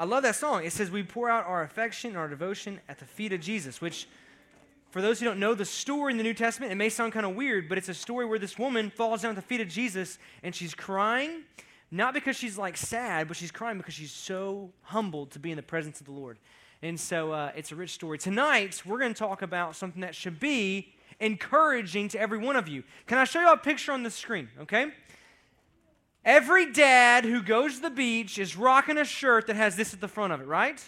I love that song. It says, We pour out our affection our devotion at the feet of Jesus, which, for those who don't know the story in the New Testament, it may sound kind of weird, but it's a story where this woman falls down at the feet of Jesus and she's crying, not because she's like sad, but she's crying because she's so humbled to be in the presence of the Lord. And so uh, it's a rich story. Tonight, we're going to talk about something that should be encouraging to every one of you. Can I show you a picture on the screen, okay? Every dad who goes to the beach is rocking a shirt that has this at the front of it, right?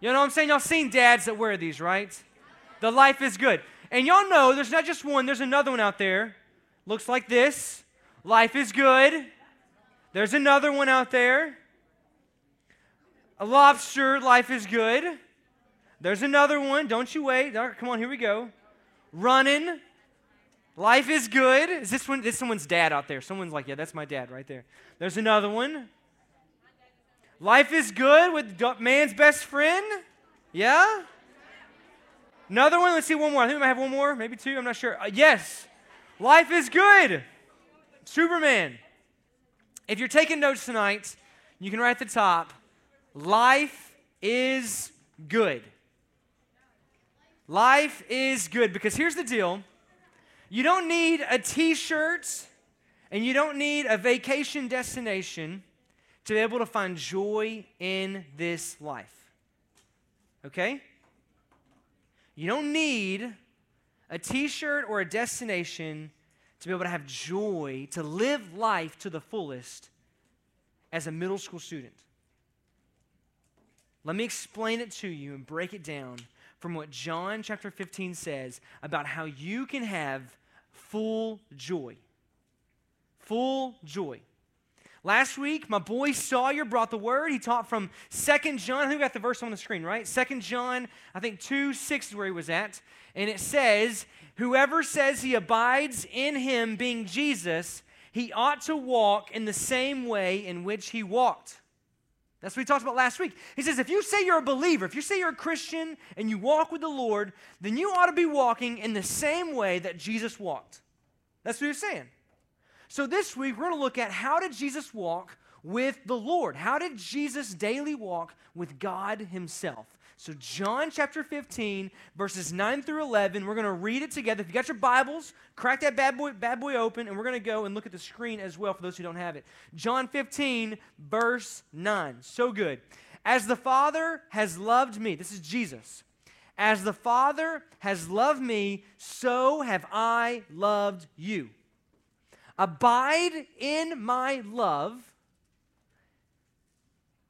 You know what I'm saying? Y'all seen dads that wear these, right? The life is good. And y'all know there's not just one, there's another one out there. Looks like this. Life is good. There's another one out there. A lobster, life is good. There's another one. Don't you wait. Right, come on, here we go. Running. Life is good. Is this one? This someone's dad out there. Someone's like, yeah, that's my dad right there. There's another one. Life is good with man's best friend. Yeah. Another one. Let's see one more. I think we might have one more, maybe two. I'm not sure. Uh, yes. Life is good. Superman. If you're taking notes tonight, you can write at the top Life is good. Life is good because here's the deal you don't need a t shirt and you don't need a vacation destination to be able to find joy in this life. Okay? You don't need a t shirt or a destination to be able to have joy, to live life to the fullest as a middle school student. Let me explain it to you and break it down from what John chapter 15 says about how you can have full joy. Full joy. Last week, my boy Sawyer brought the word. He taught from Second John. I think we got the verse on the screen, right? Second John, I think 2 6 is where he was at. And it says, Whoever says he abides in him, being Jesus, he ought to walk in the same way in which he walked. That's what we talked about last week. He says, if you say you're a believer, if you say you're a Christian and you walk with the Lord, then you ought to be walking in the same way that Jesus walked. That's what he's saying. So this week, we're going to look at how did Jesus walk with the Lord? How did Jesus daily walk with God himself? So, John chapter 15, verses 9 through 11, we're going to read it together. If you got your Bibles, crack that bad boy, bad boy open, and we're going to go and look at the screen as well for those who don't have it. John 15, verse 9. So good. As the Father has loved me, this is Jesus. As the Father has loved me, so have I loved you. Abide in my love.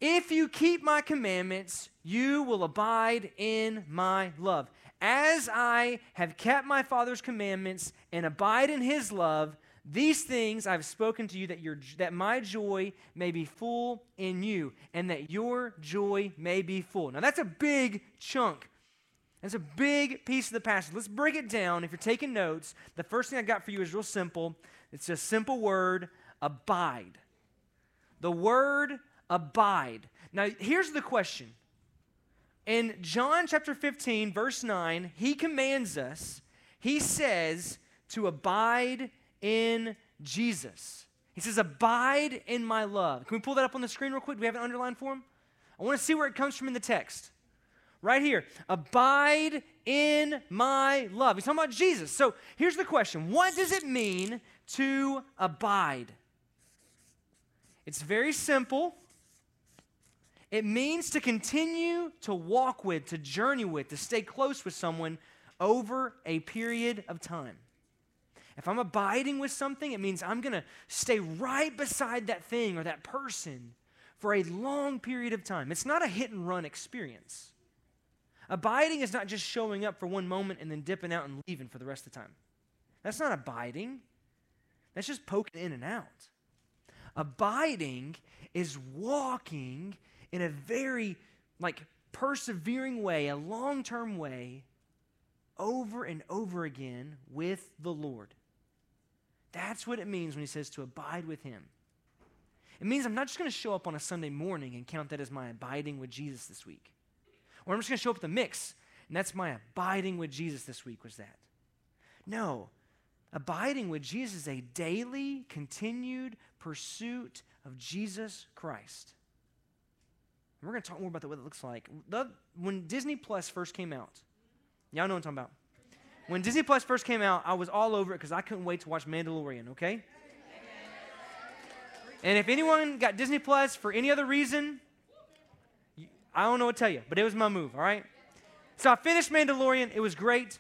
If you keep my commandments, you will abide in my love. As I have kept my Father's commandments and abide in his love, these things I've spoken to you that, your, that my joy may be full in you and that your joy may be full. Now, that's a big chunk. That's a big piece of the passage. Let's break it down. If you're taking notes, the first thing I got for you is real simple. It's a simple word abide. The word abide. Now, here's the question. In John chapter 15, verse 9, he commands us, he says to abide in Jesus. He says, Abide in my love. Can we pull that up on the screen real quick? Do we have an underline for him? I want to see where it comes from in the text. Right here. Abide in my love. He's talking about Jesus. So here's the question What does it mean to abide? It's very simple. It means to continue to walk with, to journey with, to stay close with someone over a period of time. If I'm abiding with something, it means I'm going to stay right beside that thing or that person for a long period of time. It's not a hit and run experience. Abiding is not just showing up for one moment and then dipping out and leaving for the rest of the time. That's not abiding. That's just poking in and out. Abiding is walking in a very like persevering way, a long-term way over and over again with the Lord. That's what it means when he says to abide with him. It means I'm not just going to show up on a Sunday morning and count that as my abiding with Jesus this week. Or I'm just going to show up at the mix and that's my abiding with Jesus this week was that. No, abiding with Jesus is a daily, continued pursuit of Jesus Christ. We're going to talk more about the, what it looks like. The, when Disney Plus first came out, y'all know what I'm talking about. When Disney Plus first came out, I was all over it because I couldn't wait to watch Mandalorian, okay? And if anyone got Disney Plus for any other reason, I don't know what to tell you, but it was my move, all right? So I finished Mandalorian. It was great.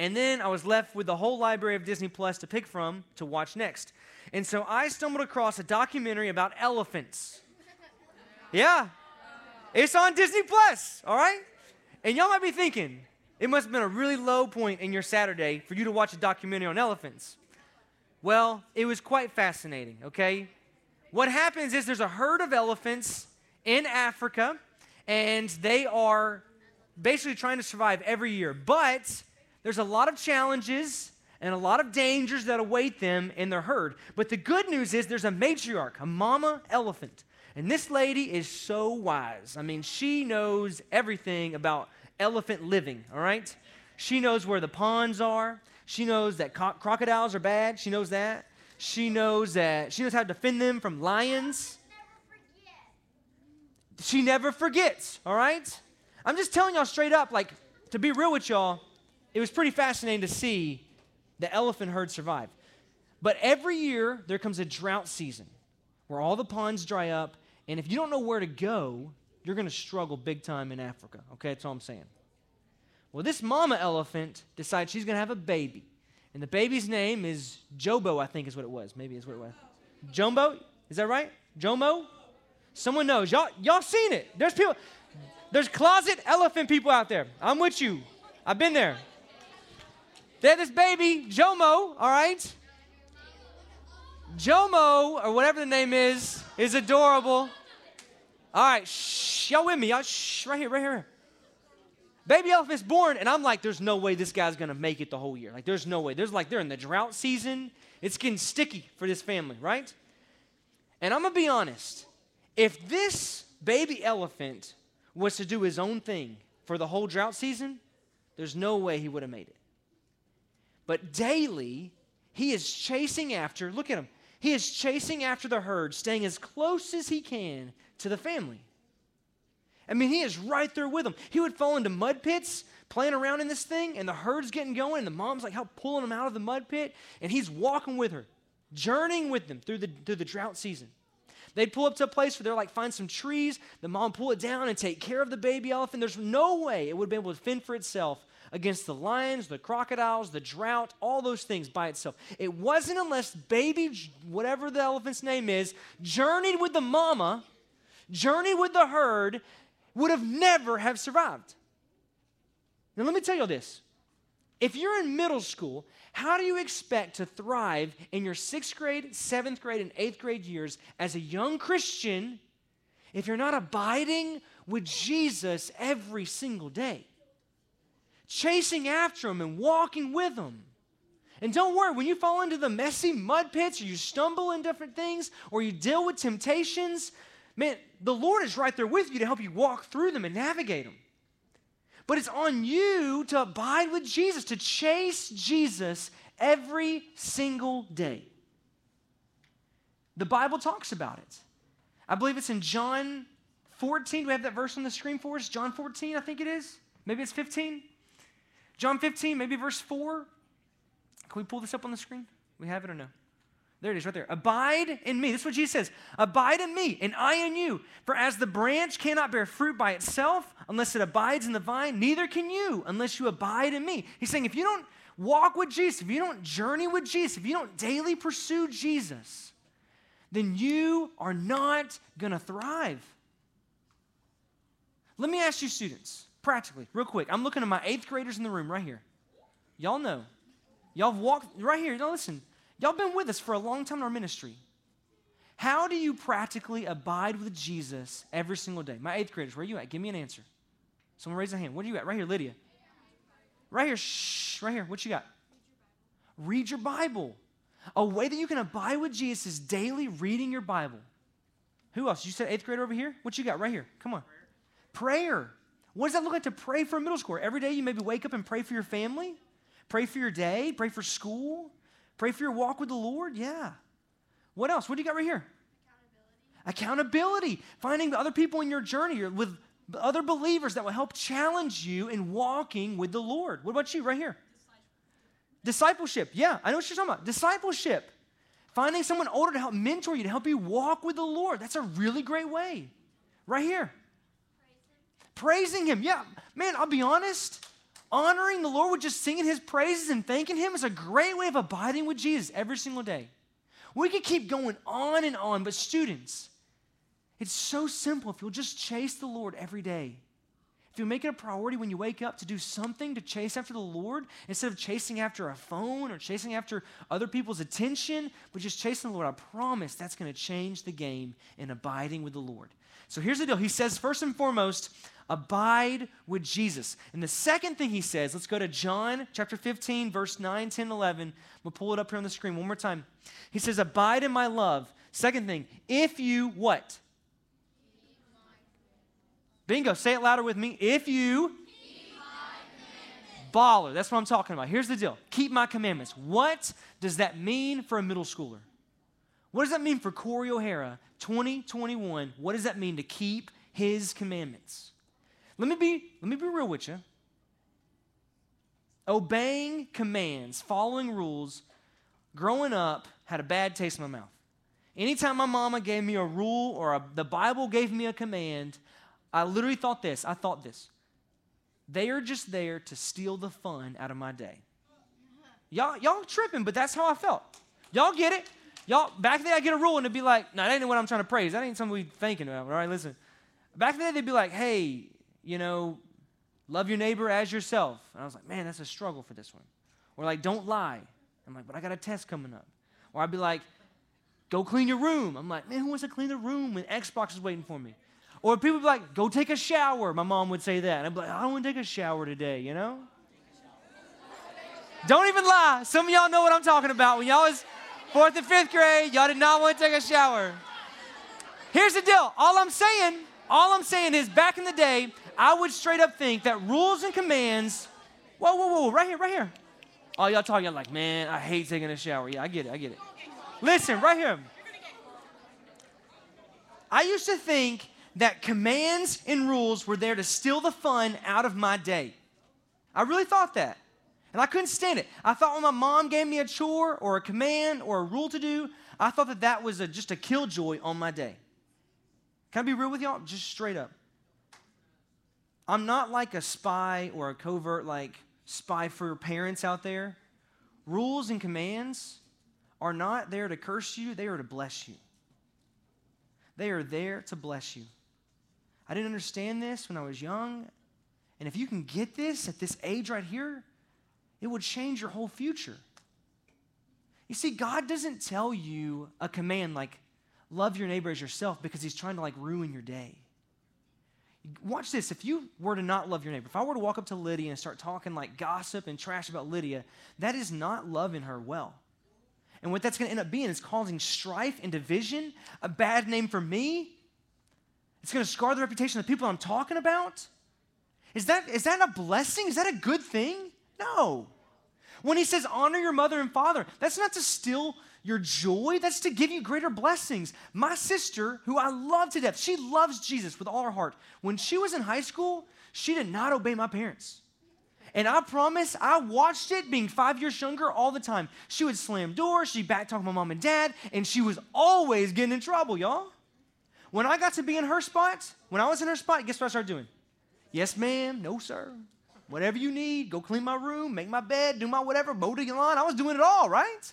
And then I was left with the whole library of Disney Plus to pick from to watch next. And so I stumbled across a documentary about elephants. Yeah. It's on Disney Plus, all right? And y'all might be thinking, it must have been a really low point in your Saturday for you to watch a documentary on elephants. Well, it was quite fascinating, okay? What happens is there's a herd of elephants in Africa, and they are basically trying to survive every year. But there's a lot of challenges and a lot of dangers that await them in their herd. But the good news is there's a matriarch, a mama elephant. And this lady is so wise. I mean, she knows everything about elephant living, all right? She knows where the ponds are. She knows that co- crocodiles are bad. She knows that. She knows that she knows how to defend them from lions. She never forgets, all right? I'm just telling y'all straight up, like, to be real with y'all, it was pretty fascinating to see the elephant herd survive. But every year, there comes a drought season where all the ponds dry up, and if you don't know where to go, you're going to struggle big time in Africa. Okay, that's all I'm saying. Well, this mama elephant decides she's going to have a baby. And the baby's name is Jobo, I think is what it was. Maybe is what it was. Jumbo? Is that right? Jomo? Someone knows. Y'all, y'all seen it. There's people, there's closet elephant people out there. I'm with you. I've been there. They had this baby, Jomo, all right? Jomo, or whatever the name is, is adorable. All right, shh, y'all with me? Y'all, shh, right here, right here. Baby elephant's born, and I'm like, there's no way this guy's gonna make it the whole year. Like, there's no way. There's like, they're in the drought season. It's getting sticky for this family, right? And I'm gonna be honest. If this baby elephant was to do his own thing for the whole drought season, there's no way he would have made it. But daily, he is chasing after, look at him, he is chasing after the herd, staying as close as he can to the family. I mean, he is right there with them. He would fall into mud pits playing around in this thing, and the herd's getting going, and the mom's like help pulling him out of the mud pit, and he's walking with her, journeying with them through the, through the drought season. They'd pull up to a place where they're like, find some trees, the mom pull it down and take care of the baby elephant. There's no way it would be able to fend for itself against the lions, the crocodiles, the drought, all those things by itself. It wasn't unless baby, whatever the elephant's name is, journeyed with the mama, journeyed with the herd, would have never have survived. Now let me tell you this. If you're in middle school, how do you expect to thrive in your sixth grade, seventh grade, and eighth grade years as a young Christian if you're not abiding with Jesus every single day? chasing after him and walking with him. And don't worry, when you fall into the messy mud pits or you stumble in different things or you deal with temptations, man, the Lord is right there with you to help you walk through them and navigate them. But it's on you to abide with Jesus, to chase Jesus every single day. The Bible talks about it. I believe it's in John 14. Do we have that verse on the screen for us? John 14, I think it is. Maybe it's 15. John 15, maybe verse 4. Can we pull this up on the screen? We have it or no? There it is, right there. Abide in me. This is what Jesus says. Abide in me, and I in you. For as the branch cannot bear fruit by itself unless it abides in the vine, neither can you unless you abide in me. He's saying if you don't walk with Jesus, if you don't journey with Jesus, if you don't daily pursue Jesus, then you are not going to thrive. Let me ask you, students practically, real quick. I'm looking at my eighth graders in the room right here. Y'all know. Y'all have walked right here. Now listen, y'all been with us for a long time in our ministry. How do you practically abide with Jesus every single day? My eighth graders, where are you at? Give me an answer. Someone raise a hand. What are you at? Right here, Lydia. Right here, shh, right here. What you got? Read your Bible. A way that you can abide with Jesus is daily reading your Bible. Who else? You said eighth grader over here? What you got right here? Come on. Prayer. What does that look like to pray for a middle schooler? Every day you maybe wake up and pray for your family, pray for your day, pray for school, pray for your walk with the Lord. Yeah. What else? What do you got right here? Accountability, Accountability. finding other people in your journey with other believers that will help challenge you in walking with the Lord. What about you right here? Discipleship. Yeah, I know what you're talking about. Discipleship. Finding someone older to help mentor you, to help you walk with the Lord. That's a really great way. Right here. Praising him. Yeah, man, I'll be honest. Honoring the Lord with just singing his praises and thanking him is a great way of abiding with Jesus every single day. We could keep going on and on, but students, it's so simple if you'll just chase the Lord every day. If you make it a priority when you wake up to do something to chase after the Lord instead of chasing after a phone or chasing after other people's attention, but just chasing the Lord, I promise that's going to change the game in abiding with the Lord. So here's the deal. He says, first and foremost, abide with Jesus. And the second thing he says, let's go to John chapter 15, verse 9, 10, 11. We'll pull it up here on the screen one more time. He says, Abide in my love. Second thing, if you what? Bingo, say it louder with me. If you baller, that's what I'm talking about. Here's the deal keep my commandments. What does that mean for a middle schooler? What does that mean for Cory O'Hara, 2021? What does that mean to keep his commandments? Let me be, let me be real with you. Obeying commands, following rules, growing up had a bad taste in my mouth. Anytime my mama gave me a rule or a, the Bible gave me a command, I literally thought this. I thought this. They are just there to steal the fun out of my day. Y'all, y'all tripping, but that's how I felt. Y'all get it? Y'all, back then I get a rule and it'd be like, no, that ain't what I'm trying to praise. That ain't something we thinking about. All right, listen. Back then they'd be like, hey, you know, love your neighbor as yourself. And I was like, man, that's a struggle for this one. Or like, don't lie. I'm like, but I got a test coming up. Or I'd be like, go clean your room. I'm like, man, who wants to clean the room when Xbox is waiting for me? Or people would be like, go take a shower. My mom would say that. And I'd be like, I don't want to take a shower today, you know? Don't even lie. Some of y'all know what I'm talking about. When y'all was fourth and fifth grade, y'all did not want to take a shower. Here's the deal. All I'm saying, all I'm saying is back in the day, I would straight up think that rules and commands, whoa, whoa, whoa, right here, right here. All y'all talking y'all like, man, I hate taking a shower. Yeah, I get it, I get it. Listen, right here. I used to think that commands and rules were there to steal the fun out of my day. I really thought that. And I couldn't stand it. I thought when my mom gave me a chore or a command or a rule to do, I thought that that was a, just a killjoy on my day. Can I be real with y'all? Just straight up. I'm not like a spy or a covert, like spy for parents out there. Rules and commands are not there to curse you, they are to bless you. They are there to bless you. I didn't understand this when I was young. And if you can get this at this age right here, it would change your whole future. You see, God doesn't tell you a command like, love your neighbor as yourself because he's trying to like ruin your day. Watch this. If you were to not love your neighbor, if I were to walk up to Lydia and start talking like gossip and trash about Lydia, that is not loving her well. And what that's going to end up being is causing strife and division, a bad name for me. It's going to scar the reputation of the people I'm talking about. Is that, is that a blessing? Is that a good thing? No. When he says honor your mother and father, that's not to steal your joy, that's to give you greater blessings. My sister, who I love to death, she loves Jesus with all her heart. When she was in high school, she did not obey my parents. And I promise, I watched it being five years younger all the time. She would slam doors, she'd back backtalk my mom and dad, and she was always getting in trouble, y'all. When I got to be in her spot, when I was in her spot, guess what I started doing? Yes, ma'am. No, sir. Whatever you need, go clean my room, make my bed, do my whatever, mow the lawn. I was doing it all, right?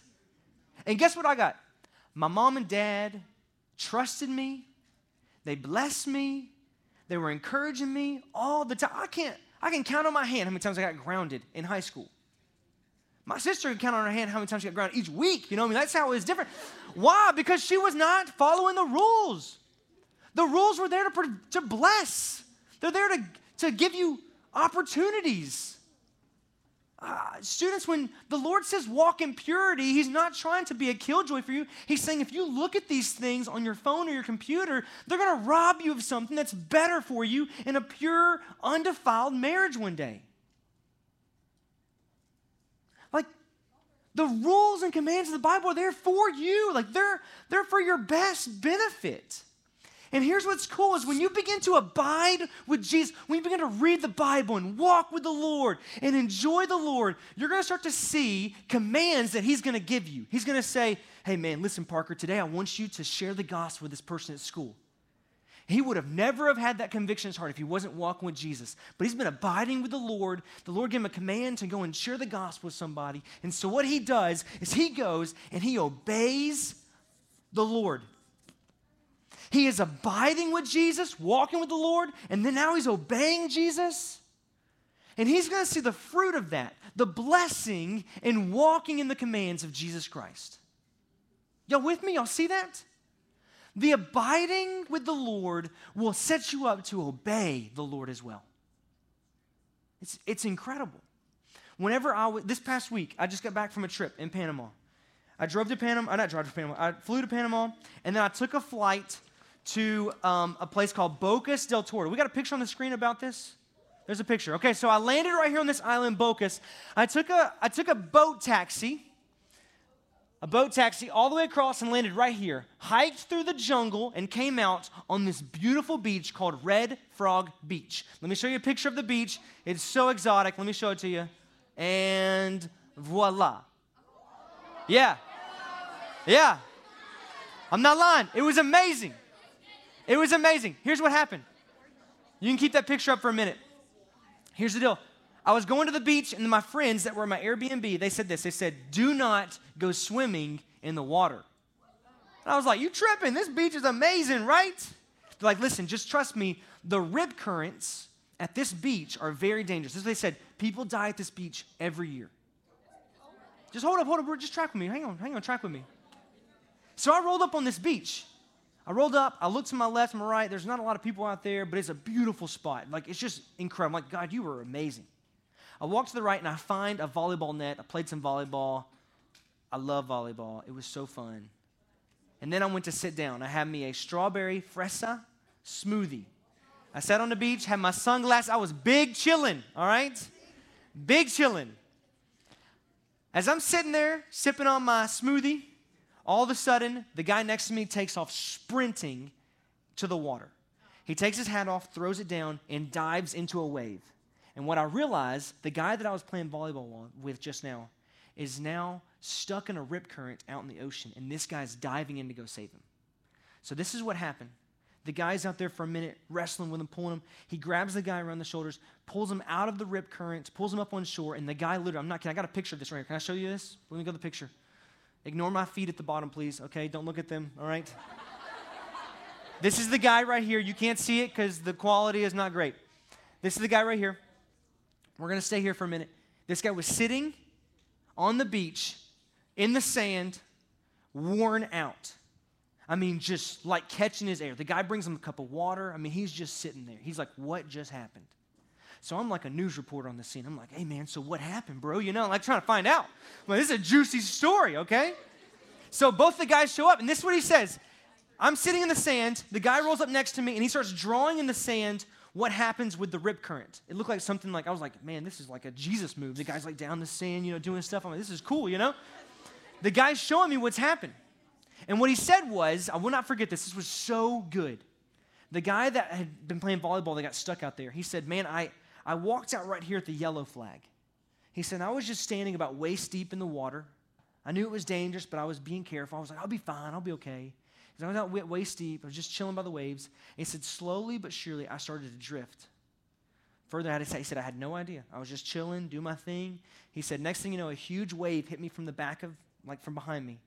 And guess what I got? My mom and dad trusted me. They blessed me. They were encouraging me all the time. I can't, I can count on my hand how many times I got grounded in high school. My sister can count on her hand how many times she got grounded each week. You know what I mean? That's how it was different. Why? Because she was not following the rules. The rules were there to, to bless, they're there to, to give you opportunities. Uh, students, when the Lord says walk in purity, He's not trying to be a killjoy for you. He's saying if you look at these things on your phone or your computer, they're going to rob you of something that's better for you in a pure, undefiled marriage one day. Like, the rules and commands of the Bible are there for you. Like, they're, they're for your best benefit. And here's what's cool is when you begin to abide with Jesus, when you begin to read the Bible and walk with the Lord and enjoy the Lord, you're going to start to see commands that he's going to give you. He's going to say, "Hey man, listen Parker, today I want you to share the gospel with this person at school." He would have never have had that conviction in his heart if he wasn't walking with Jesus. But he's been abiding with the Lord. The Lord gave him a command to go and share the gospel with somebody. And so what he does is he goes and he obeys the Lord. He is abiding with Jesus, walking with the Lord, and then now he's obeying Jesus. And he's going to see the fruit of that, the blessing in walking in the commands of Jesus Christ. Y'all with me? Y'all see that? The abiding with the Lord will set you up to obey the Lord as well. It's, it's incredible. Whenever I, w- this past week, I just got back from a trip in Panama. I drove to Panama, I not drove to Panama, I flew to Panama, and then I took a flight to um, a place called Bocas del Toro. We got a picture on the screen about this? There's a picture. Okay, so I landed right here on this island, Bocas. I took a, I took a boat taxi, a boat taxi all the way across and landed right here. Hiked through the jungle and came out on this beautiful beach called Red Frog Beach. Let me show you a picture of the beach. It's so exotic. Let me show it to you. And voila. Yeah. Yeah. I'm not lying. It was amazing. It was amazing. Here's what happened. You can keep that picture up for a minute. Here's the deal. I was going to the beach, and my friends that were in my Airbnb, they said this. They said, Do not go swimming in the water. And I was like, You tripping? This beach is amazing, right? They're like, Listen, just trust me. The rip currents at this beach are very dangerous. This is what they said. People die at this beach every year. Just hold up, hold up. Just track with me. Hang on, hang on, track with me. So I rolled up on this beach. I rolled up, I looked to my left and my right. There's not a lot of people out there, but it's a beautiful spot. Like, it's just incredible. Like, God, you were amazing. I walk to the right and I find a volleyball net. I played some volleyball. I love volleyball. It was so fun. And then I went to sit down. I had me a strawberry fresa smoothie. I sat on the beach, had my sunglasses. I was big chilling, all right? Big chilling. As I'm sitting there sipping on my smoothie, all of a sudden, the guy next to me takes off sprinting to the water. He takes his hat off, throws it down, and dives into a wave. And what I realized, the guy that I was playing volleyball with just now is now stuck in a rip current out in the ocean, and this guy's diving in to go save him. So, this is what happened. The guy's out there for a minute, wrestling with him, pulling him. He grabs the guy around the shoulders, pulls him out of the rip current, pulls him up on shore, and the guy literally, I'm not kidding, I got a picture of this right here. Can I show you this? Let me go to the picture. Ignore my feet at the bottom, please, okay? Don't look at them, all right? this is the guy right here. You can't see it because the quality is not great. This is the guy right here. We're going to stay here for a minute. This guy was sitting on the beach in the sand, worn out. I mean, just like catching his air. The guy brings him a cup of water. I mean, he's just sitting there. He's like, What just happened? So I'm like a news reporter on the scene. I'm like, Hey, man, so what happened, bro? You know, I'm like trying to find out. Well, this is a juicy story, okay? So both the guys show up, and this is what he says I'm sitting in the sand. The guy rolls up next to me, and he starts drawing in the sand what happens with the rip current. It looked like something like, I was like, man, this is like a Jesus move. The guy's like down the sand, you know, doing stuff. I'm like, this is cool, you know? The guy's showing me what's happened. And what he said was, I will not forget this, this was so good. The guy that had been playing volleyball that got stuck out there, he said, Man, I, I walked out right here at the yellow flag. He said, I was just standing about waist deep in the water. I knew it was dangerous, but I was being careful. I was like, I'll be fine, I'll be okay. I was out waist deep, I was just chilling by the waves. And he said, Slowly but surely, I started to drift. Further, I had to say, he said, I had no idea. I was just chilling, do my thing. He said, Next thing you know, a huge wave hit me from the back of, like from behind me.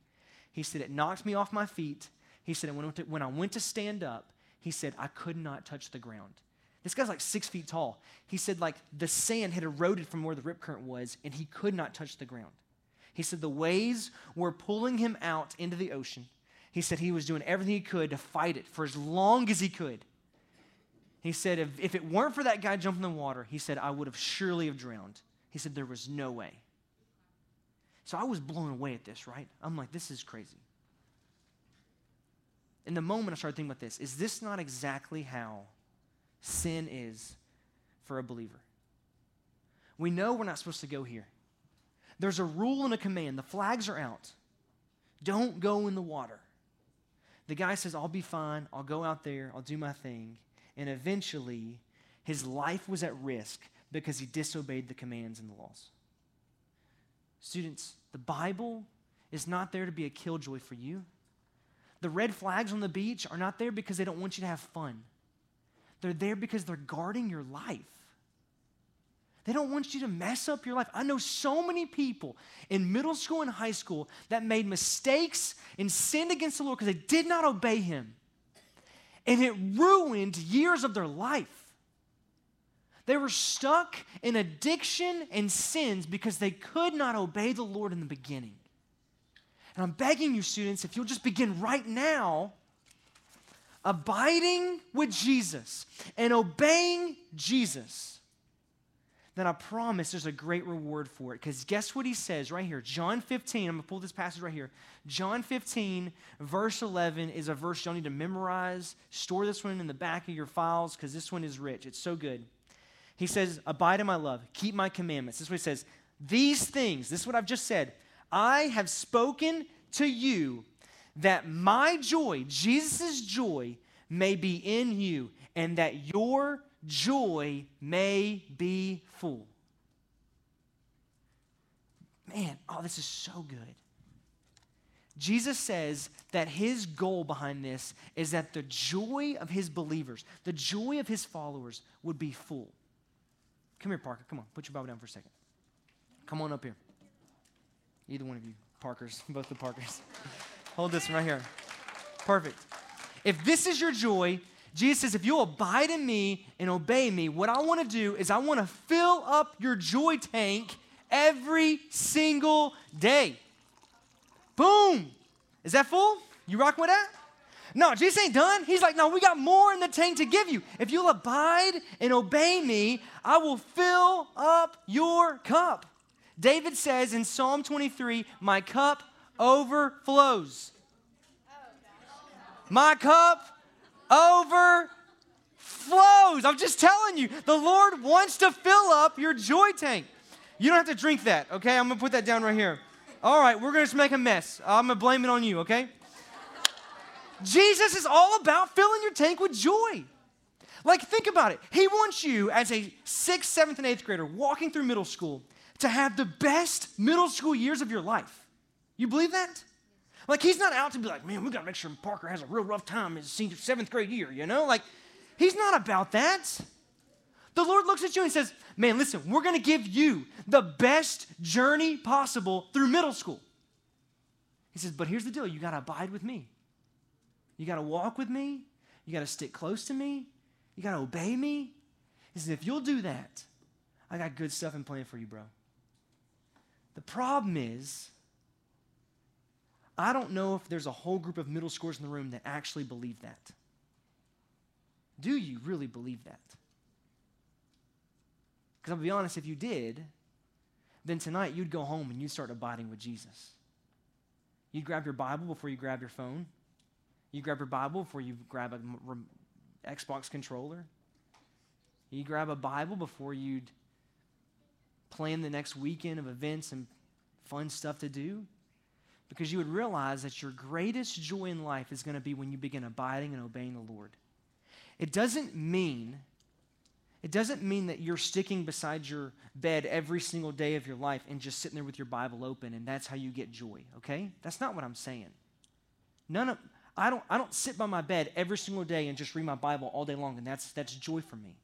He said, It knocked me off my feet. He said, when when I went to stand up, he said, I could not touch the ground. This guy's like six feet tall. He said, like, the sand had eroded from where the rip current was, and he could not touch the ground. He said, the waves were pulling him out into the ocean. He said he was doing everything he could to fight it for as long as he could. He said, if, if it weren't for that guy jumping in the water, he said, I would have surely have drowned. He said, there was no way. So I was blown away at this, right? I'm like, this is crazy. In the moment, I started thinking about this. Is this not exactly how sin is for a believer? We know we're not supposed to go here. There's a rule and a command. The flags are out. Don't go in the water. The guy says, I'll be fine. I'll go out there. I'll do my thing. And eventually, his life was at risk because he disobeyed the commands and the laws. Students, the Bible is not there to be a killjoy for you. The red flags on the beach are not there because they don't want you to have fun. They're there because they're guarding your life. They don't want you to mess up your life. I know so many people in middle school and high school that made mistakes and sinned against the Lord because they did not obey Him. And it ruined years of their life. They were stuck in addiction and sins because they could not obey the Lord in the beginning. And I'm begging you, students, if you'll just begin right now abiding with Jesus and obeying Jesus, then I promise there's a great reward for it. Because guess what he says right here? John 15, I'm going to pull this passage right here. John 15, verse 11 is a verse you'll need to memorize. Store this one in the back of your files because this one is rich. It's so good. He says, Abide in my love, keep my commandments. This is what he says. These things, this is what I've just said, I have spoken to you that my joy, Jesus' joy, may be in you, and that your joy may be full. Man, oh, this is so good. Jesus says that his goal behind this is that the joy of his believers, the joy of his followers, would be full. Come here, Parker. Come on. Put your Bible down for a second. Come on up here. Either one of you, Parkers, both the Parkers. Hold this one right here. Perfect. If this is your joy, Jesus says, if you'll abide in me and obey me, what I want to do is I want to fill up your joy tank every single day. Boom. Is that full? You rock with that? No, Jesus ain't done. He's like, no, we got more in the tank to give you. If you'll abide and obey me, I will fill up your cup. David says in Psalm 23, my cup overflows. My cup overflows. I'm just telling you, the Lord wants to fill up your joy tank. You don't have to drink that, okay? I'm gonna put that down right here. All right, we're gonna just make a mess. I'm gonna blame it on you, okay? Jesus is all about filling your tank with joy. Like, think about it. He wants you, as a sixth, seventh, and eighth grader walking through middle school, to have the best middle school years of your life. You believe that? Like, he's not out to be like, man, we gotta make sure Parker has a real rough time in his senior seventh grade year, you know? Like, he's not about that. The Lord looks at you and says, man, listen, we're gonna give you the best journey possible through middle school. He says, but here's the deal you gotta abide with me. You got to walk with me. You got to stick close to me. You got to obey me. He says, if you'll do that, I got good stuff in plan for you, bro. The problem is, I don't know if there's a whole group of middle schoolers in the room that actually believe that. Do you really believe that? Because I'll be honest, if you did, then tonight you'd go home and you'd start abiding with Jesus. You'd grab your Bible before you grab your phone. You grab your Bible before you grab an Xbox controller. You grab a Bible before you'd plan the next weekend of events and fun stuff to do. Because you would realize that your greatest joy in life is going to be when you begin abiding and obeying the Lord. It doesn't mean it doesn't mean that you're sticking beside your bed every single day of your life and just sitting there with your Bible open and that's how you get joy, okay? That's not what I'm saying. None of I don't, I don't sit by my bed every single day and just read my Bible all day long, and that's, that's joy for me.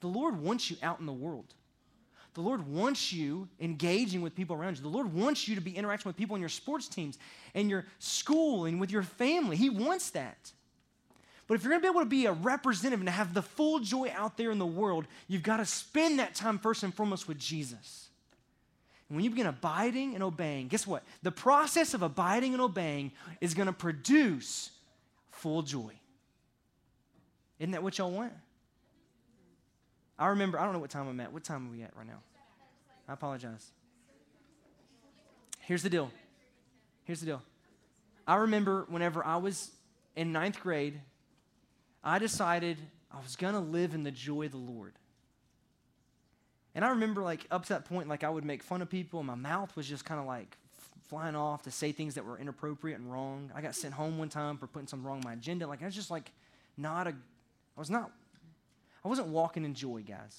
The Lord wants you out in the world. The Lord wants you engaging with people around you. The Lord wants you to be interacting with people in your sports teams and your school and with your family. He wants that. But if you're going to be able to be a representative and have the full joy out there in the world, you've got to spend that time first and foremost with Jesus. And when you begin abiding and obeying, guess what? The process of abiding and obeying is going to produce full joy. Isn't that what y'all want? I remember, I don't know what time I'm at. What time are we at right now? I apologize. Here's the deal. Here's the deal. I remember whenever I was in ninth grade, I decided I was going to live in the joy of the Lord. And I remember, like, up to that point, like, I would make fun of people, and my mouth was just kind of like flying off to say things that were inappropriate and wrong. I got sent home one time for putting something wrong on my agenda. Like I was just like not a I was not I wasn't walking in joy, guys.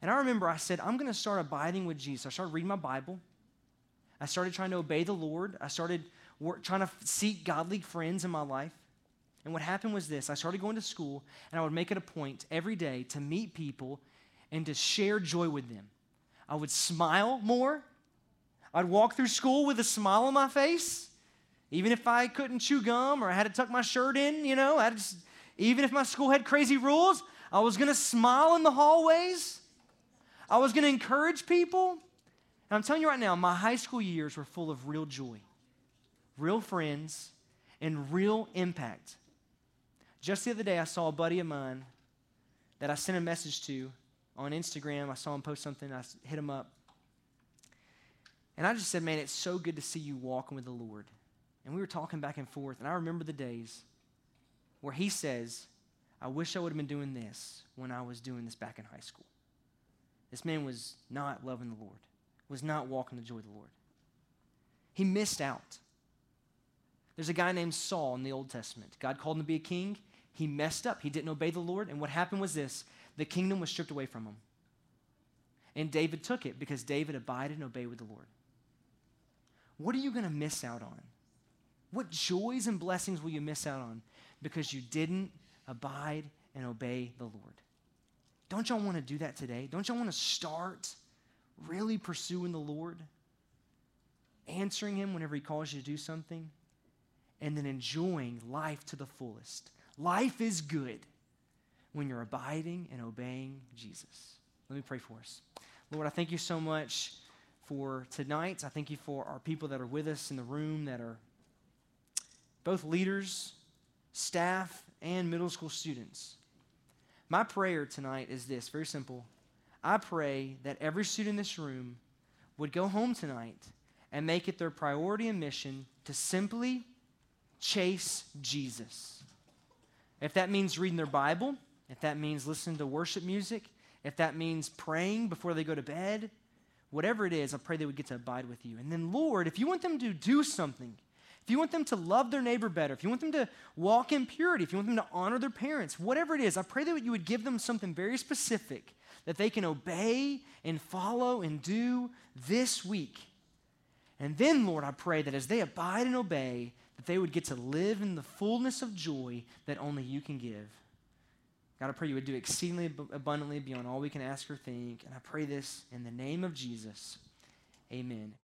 And I remember I said, I'm going to start abiding with Jesus. I started reading my Bible. I started trying to obey the Lord. I started work, trying to seek godly friends in my life. And what happened was this I started going to school, and I would make it a point every day to meet people and to share joy with them. I would smile more. I'd walk through school with a smile on my face, even if I couldn't chew gum or I had to tuck my shirt in, you know, I just, even if my school had crazy rules, I was going to smile in the hallways. I was going to encourage people. And I'm telling you right now, my high school years were full of real joy, real friends, and real impact. Just the other day, I saw a buddy of mine that I sent a message to on Instagram. I saw him post something. I hit him up. And I just said, Man, it's so good to see you walking with the Lord. And we were talking back and forth. And I remember the days where he says, I wish I would have been doing this when I was doing this back in high school. This man was not loving the Lord, was not walking the joy of the Lord. He missed out. There's a guy named Saul in the Old Testament. God called him to be a king. He messed up. He didn't obey the Lord. And what happened was this the kingdom was stripped away from him. And David took it because David abided and obeyed with the Lord. What are you going to miss out on? What joys and blessings will you miss out on because you didn't abide and obey the Lord? Don't y'all want to do that today? Don't y'all want to start really pursuing the Lord? Answering Him whenever He calls you to do something? And then enjoying life to the fullest. Life is good when you're abiding and obeying Jesus. Let me pray for us. Lord, I thank you so much for tonight. I thank you for our people that are with us in the room that are both leaders, staff, and middle school students. My prayer tonight is this very simple. I pray that every student in this room would go home tonight and make it their priority and mission to simply chase Jesus. If that means reading their Bible, if that means listening to worship music, if that means praying before they go to bed, whatever it is, I pray they would get to abide with you. And then, Lord, if you want them to do something, if you want them to love their neighbor better, if you want them to walk in purity, if you want them to honor their parents, whatever it is, I pray that you would give them something very specific that they can obey and follow and do this week. And then, Lord, I pray that as they abide and obey, that they would get to live in the fullness of joy that only you can give. God, I pray you would do exceedingly abundantly beyond all we can ask or think. And I pray this in the name of Jesus. Amen.